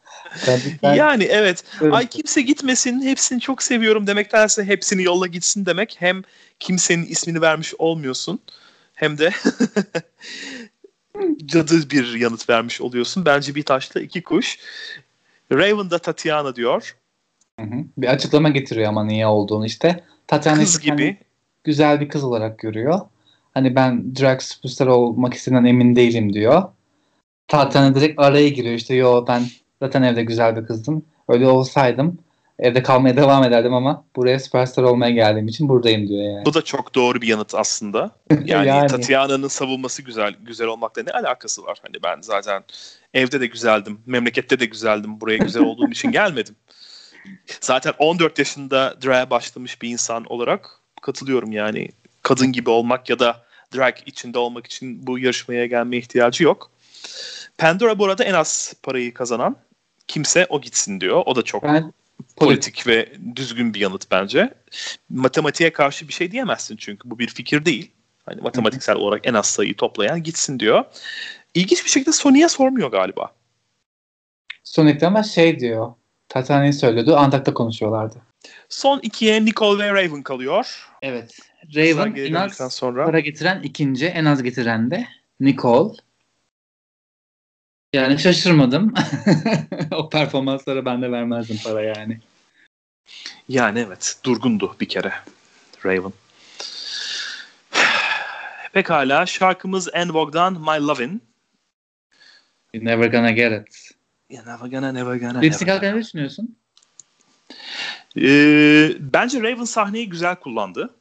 Ben, ben yani evet. Evet. Ay kimse gitmesin. Hepsini çok seviyorum demektense hepsini yolla gitsin demek. Hem kimsenin ismini vermiş olmuyorsun. Hem de [LAUGHS] cadı bir yanıt vermiş oluyorsun. Bence bir taşla iki kuş. Raven da Tatiana diyor. Hı hı. Bir açıklama getiriyor ama niye olduğunu işte. Tatiana Kız hani gibi. güzel bir kız olarak görüyor. Hani ben drag superstar olmak istediğinden emin değilim diyor. Tatiana direkt araya giriyor işte yo ben zaten evde güzel bir kızdım. Öyle olsaydım evde kalmaya [LAUGHS] devam ederdim ama buraya superstar olmaya geldiğim için buradayım diyor yani. Bu da çok doğru bir yanıt aslında. [LAUGHS] Yani, Yani. Tatiana'nın savunması güzel güzel olmakla ne alakası var? Hani ben zaten evde de güzeldim, memlekette de güzeldim. Buraya güzel olduğum için gelmedim. [LAUGHS] Zaten 14 yaşında drag başlamış bir insan olarak katılıyorum yani. Kadın gibi olmak ya da drag içinde olmak için bu yarışmaya gelmeye ihtiyacı yok. Pandora bu arada en az parayı kazanan kimse o gitsin diyor. O da çok Ben politik ve düzgün bir yanıt bence. Matematiğe karşı bir şey diyemezsin çünkü bu bir fikir değil. Hani matematiksel olarak en az sayıyı toplayan gitsin diyor. İlginç bir şekilde Sony'ye sormuyor galiba. Sonic'te ama şey diyor. Tatiana'yı söylüyordu. Antak'ta konuşuyorlardı. Son ikiye Nicole ve Raven kalıyor. Evet. Raven en az sonra. para getiren ikinci, en az getiren de Nicole. Yani şaşırmadım. [LAUGHS] o performanslara ben de vermezdim para yani. Yani evet durgundu bir kere Raven. Pekala şarkımız En Vogue'dan My Lovin'. You're never gonna get it. Ya never gonna never gonna. Lipstick hakkında ne düşünüyorsun? Ee, bence Raven sahneyi güzel kullandı.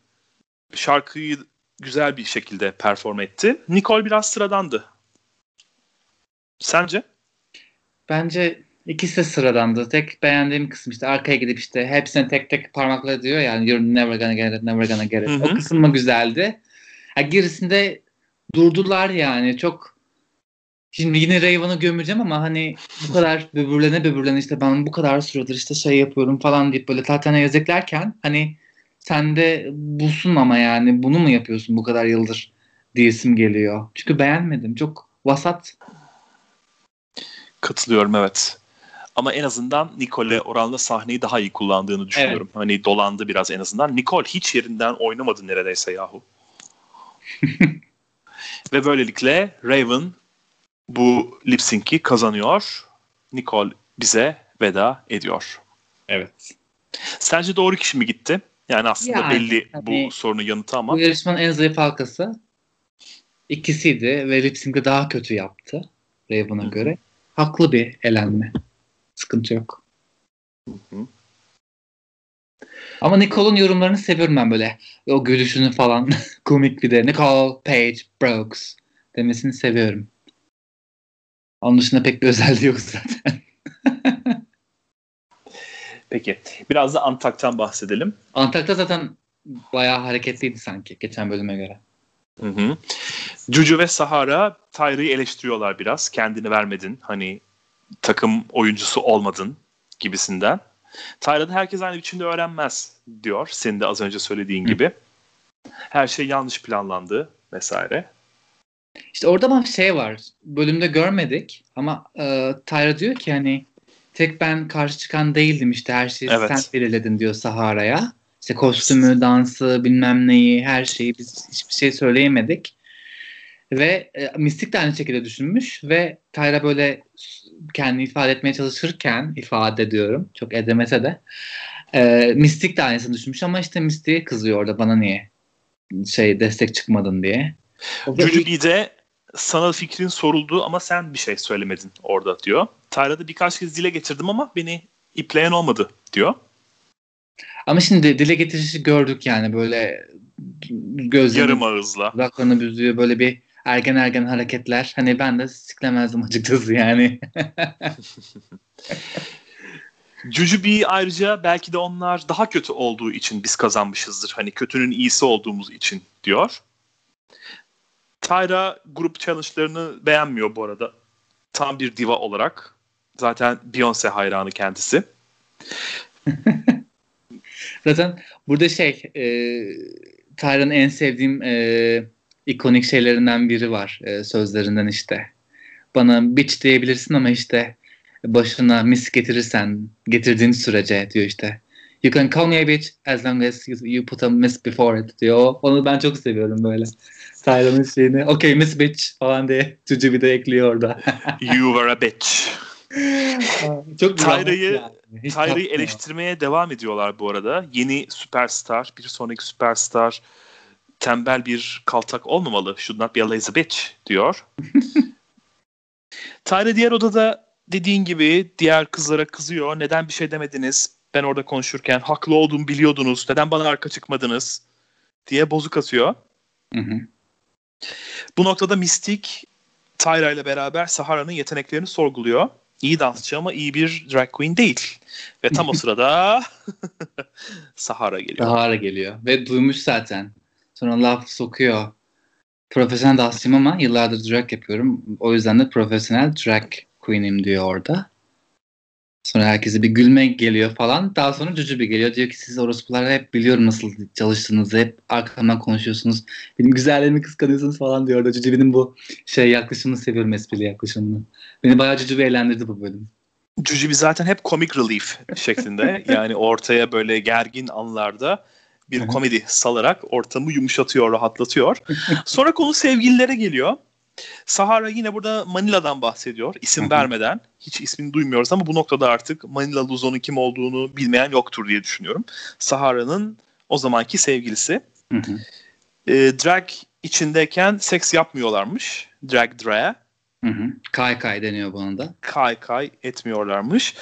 Şarkıyı güzel bir şekilde perform etti. Nicole biraz sıradandı. Sence? Bence İkisi de sıradandı. Tek beğendiğim kısım işte arkaya gidip işte hepsine tek tek parmakla diyor yani you're never gonna get it, never gonna get it. Hı hı. O kısım mı güzeldi? Ha, gerisinde durdular yani çok Şimdi yine Raven'ı gömeceğim ama hani bu kadar böbürlene böbürlene işte ben bu kadar süredir işte şey yapıyorum falan deyip böyle tatana yazıklarken hani sen de busun ama yani bunu mu yapıyorsun bu kadar yıldır diyesim geliyor. Çünkü beğenmedim. Çok vasat. Katılıyorum evet. Ama en azından Nicole oranla sahneyi daha iyi kullandığını düşünüyorum. Hani dolandı biraz en azından. Nicole hiç yerinden oynamadı neredeyse yahu. [LAUGHS] Ve böylelikle Raven bu lip sync'i kazanıyor. Nicole bize veda ediyor. Evet. Sence doğru kişi mi gitti? Yani aslında Yani, belli hani bu sorunun yanıtı ama. Bu yarışmanın en zayıf halkası ikisiydi ve lip sync'i daha kötü yaptı Raven'a göre. Haklı bir elenme. Sıkıntı yok. hı. Ama Nicole'un yorumlarını seviyorum ben böyle. O gülüşünü falan [LAUGHS] komik bir de. Nicole Page Brooks demesini seviyorum. Onun dışında pek bir özelliği yok zaten. [LAUGHS] Peki. Biraz da Antak'tan bahsedelim. Antak'ta zaten bayağı hareketliydi sanki geçen bölüme göre. Hı hı. Cucu ve Sahara Tyra'yı eleştiriyorlar biraz. Kendini vermedin. Hani takım oyuncusu olmadın gibisinden. Tyra da herkes aynı biçimde öğrenmez diyor. Senin de az önce söylediğin Hı. gibi. Her şey yanlış planlandı vesaire. İşte orada ama şey var. Bölümde görmedik ama e, Tyra diyor ki hani tek ben karşı çıkan değildim işte her şeyi Evet. sen belirledin diyor Sahara'ya. İşte kostümü, dansı, bilmem neyi, her şeyi biz hiçbir şey söyleyemedik. Ve e, Mystic de aynı şekilde düşünmüş ve Tyra böyle kendini ifade etmeye çalışırken ifade ediyorum. Çok edemese de. E, Mystic de aynısını düşünmüş ama işte Mystic'e kızıyor orada bana niye şey destek çıkmadın diye. De sana fikrin soruldu ama sen bir şey söylemedin orada diyor. Tyra da birkaç kez dile getirdim ama beni ipleyen olmadı diyor. Ama şimdi dile getirişi gördük yani böyle gözlerini Yarım ağızla. dudaklarını büzüyor böyle bir ergen ergen hareketler. Hani ben de siklemezdim açıkçası yani. [LAUGHS] Jujubee'yi ayrıca belki de onlar daha kötü olduğu için biz kazanmışızdır. Hani kötünün iyisi olduğumuz için diyor. Tyra grup challenge'larını beğenmiyor bu arada. Tam bir diva olarak. Zaten Beyoncé hayranı kendisi. [LAUGHS] Zaten burada şey e, Tyra'nın en sevdiğim e, ikonik şeylerinden biri var e, sözlerinden işte. Bana bitch diyebilirsin ama işte başına mis getirirsen getirdiğin sürece diyor işte. You can call me a bitch as long as you, you put a miss before it diyor. Onu ben çok seviyorum böyle. Tyra'nın şeyini okay miss bitch falan diye çocuğu bir de ekliyor orada. [LAUGHS] You were a bitch. çok Tyra'yı- yani. Tyra'yı eleştirmeye devam ediyorlar bu arada. Yeni süperstar, bir sonraki süperstar tembel bir kaltak olmamalı. Should not be a lazy bitch diyor. [LAUGHS] Tyra diğer odada dediğin gibi diğer kızlara kızıyor. Neden bir şey demediniz? Ben orada konuşurken haklı olduğumu biliyordunuz. Neden bana arka çıkmadınız? diye bozuk atıyor. Hı hı. Bu noktada Mystic Tyra ile beraber Sahara'nın yeteneklerini sorguluyor. İyi dansçı ama iyi bir drag queen değil. Ve tam o [LAUGHS] sırada [LAUGHS] Sahara geliyor. Sahara geliyor ve duymuş zaten. Sonra laf sokuyor. Profesyonel dansçıyım ama yıllardır drag yapıyorum. O yüzden de profesyonel drag queen'im diyor orada. Sonra herkese bir gülme geliyor falan. Daha sonra Cucu bir geliyor. Diyor ki siz orospular hep biliyorum nasıl çalıştığınızı. Hep arkamdan konuşuyorsunuz. Benim güzelliğimi kıskanıyorsunuz falan diyor orada. Cucu benim bu şey yaklaşımını seviyorum esprili yaklaşımını. Beni bayağı Cucu bir eğlendirdi bu bölüm. Jujubi zaten hep comic relief şeklinde. [LAUGHS] yani ortaya böyle gergin anlarda bir Hı hı. komedi salarak ortamı yumuşatıyor, rahatlatıyor. Sonra konu sevgililere geliyor. Sahara yine burada Manila'dan bahsediyor. isim vermeden. Hiç ismini duymuyoruz ama bu noktada artık Manila Luzon'un kim olduğunu bilmeyen yoktur diye düşünüyorum. Sahara'nın o zamanki sevgilisi. Hı hı. E, drag içindeyken seks yapmıyorlarmış. Drag drag. Hı hı. Kay kay deniyor buna da. kay kay etmiyorlarmış.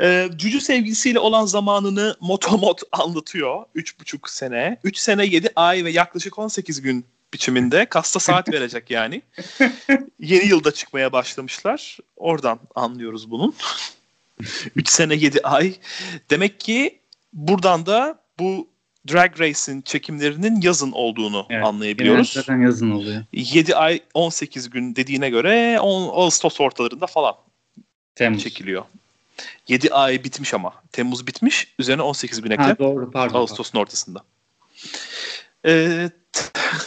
Ee, Cücü sevgilisiyle olan zamanını motomot [LAUGHS] anlatıyor. Üç buçuk sene. Üç sene yedi ay ve yaklaşık 18 gün biçiminde kasta saat [LAUGHS] verecek yani. Yeni yılda çıkmaya başlamışlar. Oradan anlıyoruz bunun. [LAUGHS] 3 sene 7 ay. Demek ki buradan da bu Drag Race'in çekimlerinin yazın olduğunu evet, anlayabiliyoruz. Zaten yazın oluyor. 7 ay 18 gün dediğine göre 10 Ağustos ortalarında falan Temmuz. çekiliyor. 7 ay bitmiş ama. Temmuz bitmiş. Üzerine 18 gün ekle. Ha, doğru pardon. Ağustos'un ortasında. Ee,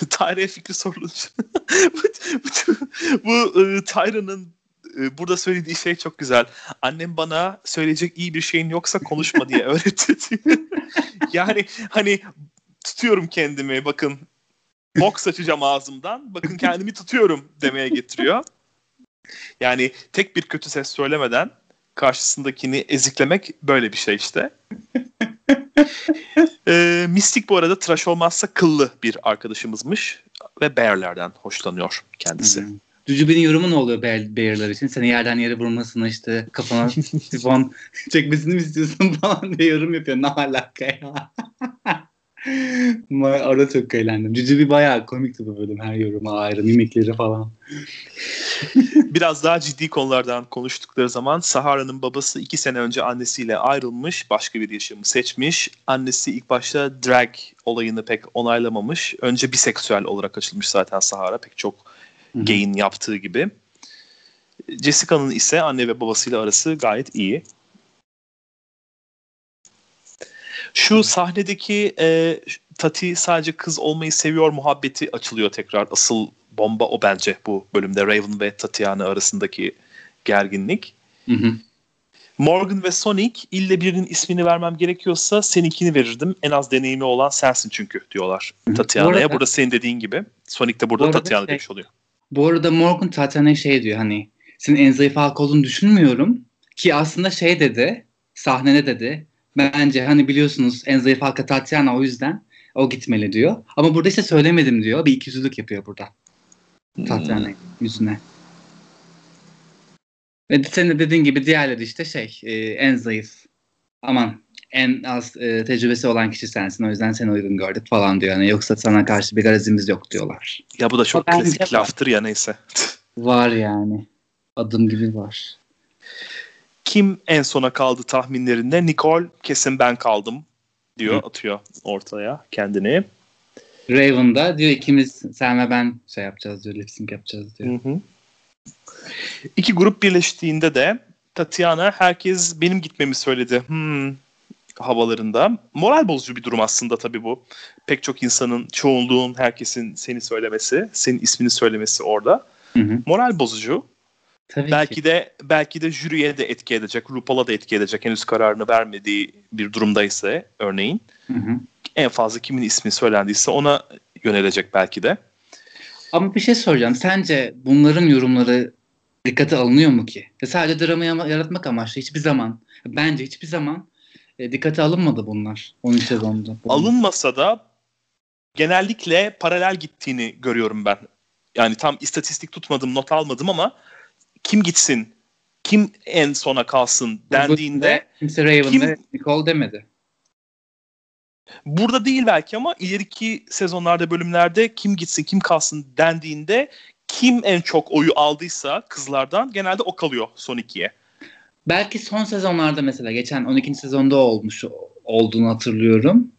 Tyra'ya [LAUGHS] fikri sorulunca [LAUGHS] bu, bu, bu e, Tyra'nın burada söylediği şey çok güzel. Annem bana söyleyecek iyi bir şeyin yoksa konuşma diye [LAUGHS] öğretti. [LAUGHS] yani hani tutuyorum kendimi bakın boks açacağım ağzımdan. Bakın kendimi tutuyorum demeye getiriyor. Yani tek bir kötü ses söylemeden karşısındakini eziklemek böyle bir şey işte. [LAUGHS] e, Mystic bu arada tıraş olmazsa kıllı bir arkadaşımızmış ve bearlerden hoşlanıyor kendisi. Hmm. Cücübe'nin yorumu ne oluyor Bear, Bear'lar için? Seni yerden yere vurmasını işte kafana [LAUGHS] sifon çekmesini mi istiyorsun falan diye yorum yapıyor. Ne alaka ya? [LAUGHS] Orada çok eğlendim. Cücübi bayağı komikti bu bölüm. Her yoruma ayrı. Mimikleri falan. [LAUGHS] Biraz daha ciddi konulardan konuştukları zaman Sahara'nın babası iki sene önce annesiyle ayrılmış. Başka bir yaşamı seçmiş. Annesi ilk başta drag olayını pek onaylamamış. Önce biseksüel olarak açılmış zaten Sahara. Pek çok Gay'in yaptığı gibi. Jessica'nın ise anne ve babasıyla arası gayet iyi. Şu sahnedeki e, Tati sadece kız olmayı seviyor muhabbeti açılıyor tekrar. Asıl bomba o bence bu bölümde Raven ve Tatiana arasındaki gerginlik. Hı hı. Morgan ve Sonic ille birinin ismini vermem gerekiyorsa seninkini verirdim. En az deneyimi olan sensin çünkü diyorlar Tatiana'ya. Burada senin dediğin gibi. Sonic de burada Tatiana şey, demiş oluyor. Bu arada Morgan Tatiana'ya şey diyor hani senin en zayıf halk olduğunu düşünmüyorum. Ki aslında şey dedi sahnede dedi. Bence hani biliyorsunuz en zayıf halka Tatiana o yüzden o gitmeli diyor. Ama burada işte söylemedim diyor. Bir ikiyüzlülük yapıyor burada. Tatiana hmm. yüzüne. Ve senin de dediğin gibi diğerleri işte şey e, en zayıf. Aman en az e, tecrübesi olan kişi sensin. O yüzden seni uygun gördük falan diyor. Yani yoksa sana karşı bir garazimiz yok diyorlar. Ya bu da çok o klasik laftır ya neyse. var yani. Adım gibi var. Kim en sona kaldı tahminlerinde? Nicole kesin ben kaldım diyor. Hı. Atıyor ortaya kendini. Raven da diyor ikimiz sen ve ben şey yapacağız diyor. Lip sync yapacağız diyor. Hı hı. İki grup birleştiğinde de Tatiana herkes benim gitmemi söyledi. Hmm, havalarında. Moral bozucu bir durum aslında tabii bu. Pek çok insanın, çoğunluğun, herkesin seni söylemesi, senin ismini söylemesi orada. Hı hı. Moral bozucu. Tabii belki ki. de belki de jüriye de etki edecek, RuPaul'a da etki edecek henüz kararını vermediği bir durumdaysa örneğin. Hı hı. En fazla kimin ismi söylendiyse ona yönelecek belki de. Ama bir şey soracağım. Sence bunların yorumları dikkate alınıyor mu ki? Sadece drama yaratmak amaçlı hiçbir zaman, bence hiçbir zaman e, dikkate alınmadı bunlar 13 sezonda. Alınmasa da genellikle paralel gittiğini görüyorum ben. Yani tam istatistik tutmadım, not almadım ama kim gitsin, kim en sona kalsın dendiğinde kimse Raven kim, Nicole demedi. Burada değil belki ama ileriki sezonlarda, bölümlerde kim gitsin, kim kalsın dendiğinde kim en çok oyu aldıysa kızlardan genelde o kalıyor son ikiye belki son sezonlarda mesela geçen 12. sezonda olmuş olduğunu hatırlıyorum.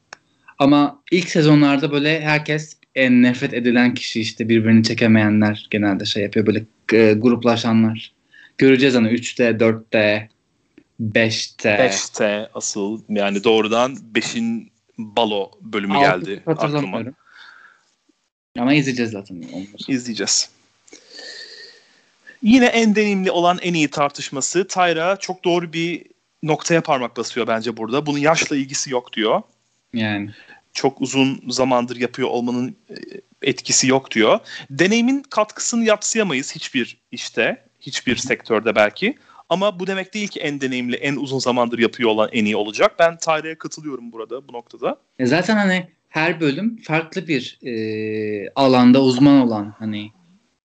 Ama ilk sezonlarda böyle herkes en nefret edilen kişi işte birbirini çekemeyenler genelde şey yapıyor böyle e, gruplaşanlar. Göreceğiz hani 3'te, 4'te, 5'te. 5'te asıl yani doğrudan 5'in balo bölümü geldi aklıma. Ama izleyeceğiz zaten. Onları. İzleyeceğiz. Yine en deneyimli olan en iyi tartışması. Tyra çok doğru bir noktaya parmak basıyor bence burada. Bunun yaşla ilgisi yok diyor. Yani. Çok uzun zamandır yapıyor olmanın e, etkisi yok diyor. Deneyimin katkısını yapsayamayız hiçbir işte, hiçbir sektörde belki. Ama bu demek değil ki en deneyimli, en uzun zamandır yapıyor olan en iyi olacak. Ben Tyra'ya katılıyorum burada bu noktada. E zaten hani her bölüm farklı bir e, alanda uzman olan hani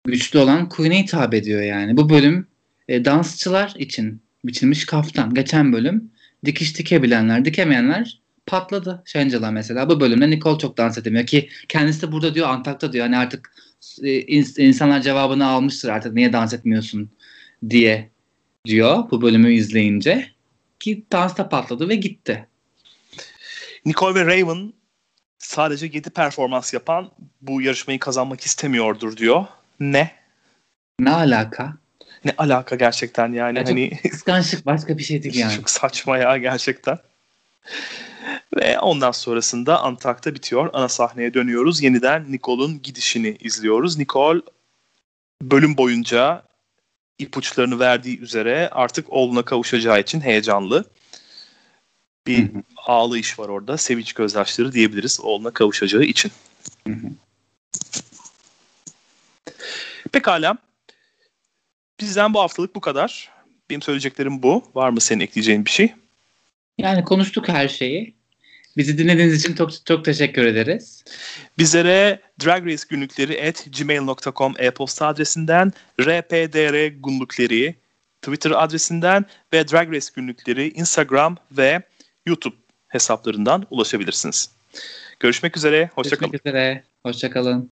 güçlü olan Queen'e hitap ediyor yani. Bu bölüm e, dansçılar için biçilmiş kaftan. Geçen bölüm dikiş dikebilenler, dikemeyenler patladı. Shangela mesela. Bu bölümde Nicole çok dans edemiyor ki kendisi de burada diyor Antak'ta diyor hani artık e, insanlar cevabını almıştır artık niye dans etmiyorsun diye diyor bu bölümü izleyince. ki dansta patladı ve gitti. Nicole ve Raven sadece 7 performans yapan bu yarışmayı kazanmak istemiyordur diyor. Ne? Ne alaka? Ne alaka gerçekten yani Ya hani Kıskançlık başka bir şey değil [LAUGHS] yani. çok saçma ya gerçekten. Ve ondan sonrasında Antak'ta bitiyor. Ana sahneye dönüyoruz. Yeniden Nicole'un gidişini izliyoruz. Nicole bölüm boyunca ipuçlarını verdiği üzere artık oğluna kavuşacağı için heyecanlı. Bir Hı hı. ağlayış var orada. Sevinç gözyaşları diyebiliriz oğluna kavuşacağı için. Hı hı. Pekala. Bizden bu haftalık bu kadar. Benim söyleyeceklerim bu. Var mı senin ekleyeceğin bir şey? Yani konuştuk her şeyi. Bizi dinlediğiniz için çok çok teşekkür ederiz. Bizlere Drag Race günlükleri at gmail.com e-posta adresinden, rpdr günlükleri Twitter adresinden ve Drag Race günlükleri Instagram ve YouTube hesaplarından ulaşabilirsiniz. Görüşmek üzere, hoşçakalın. Görüşmek üzere. Hoşçakalın.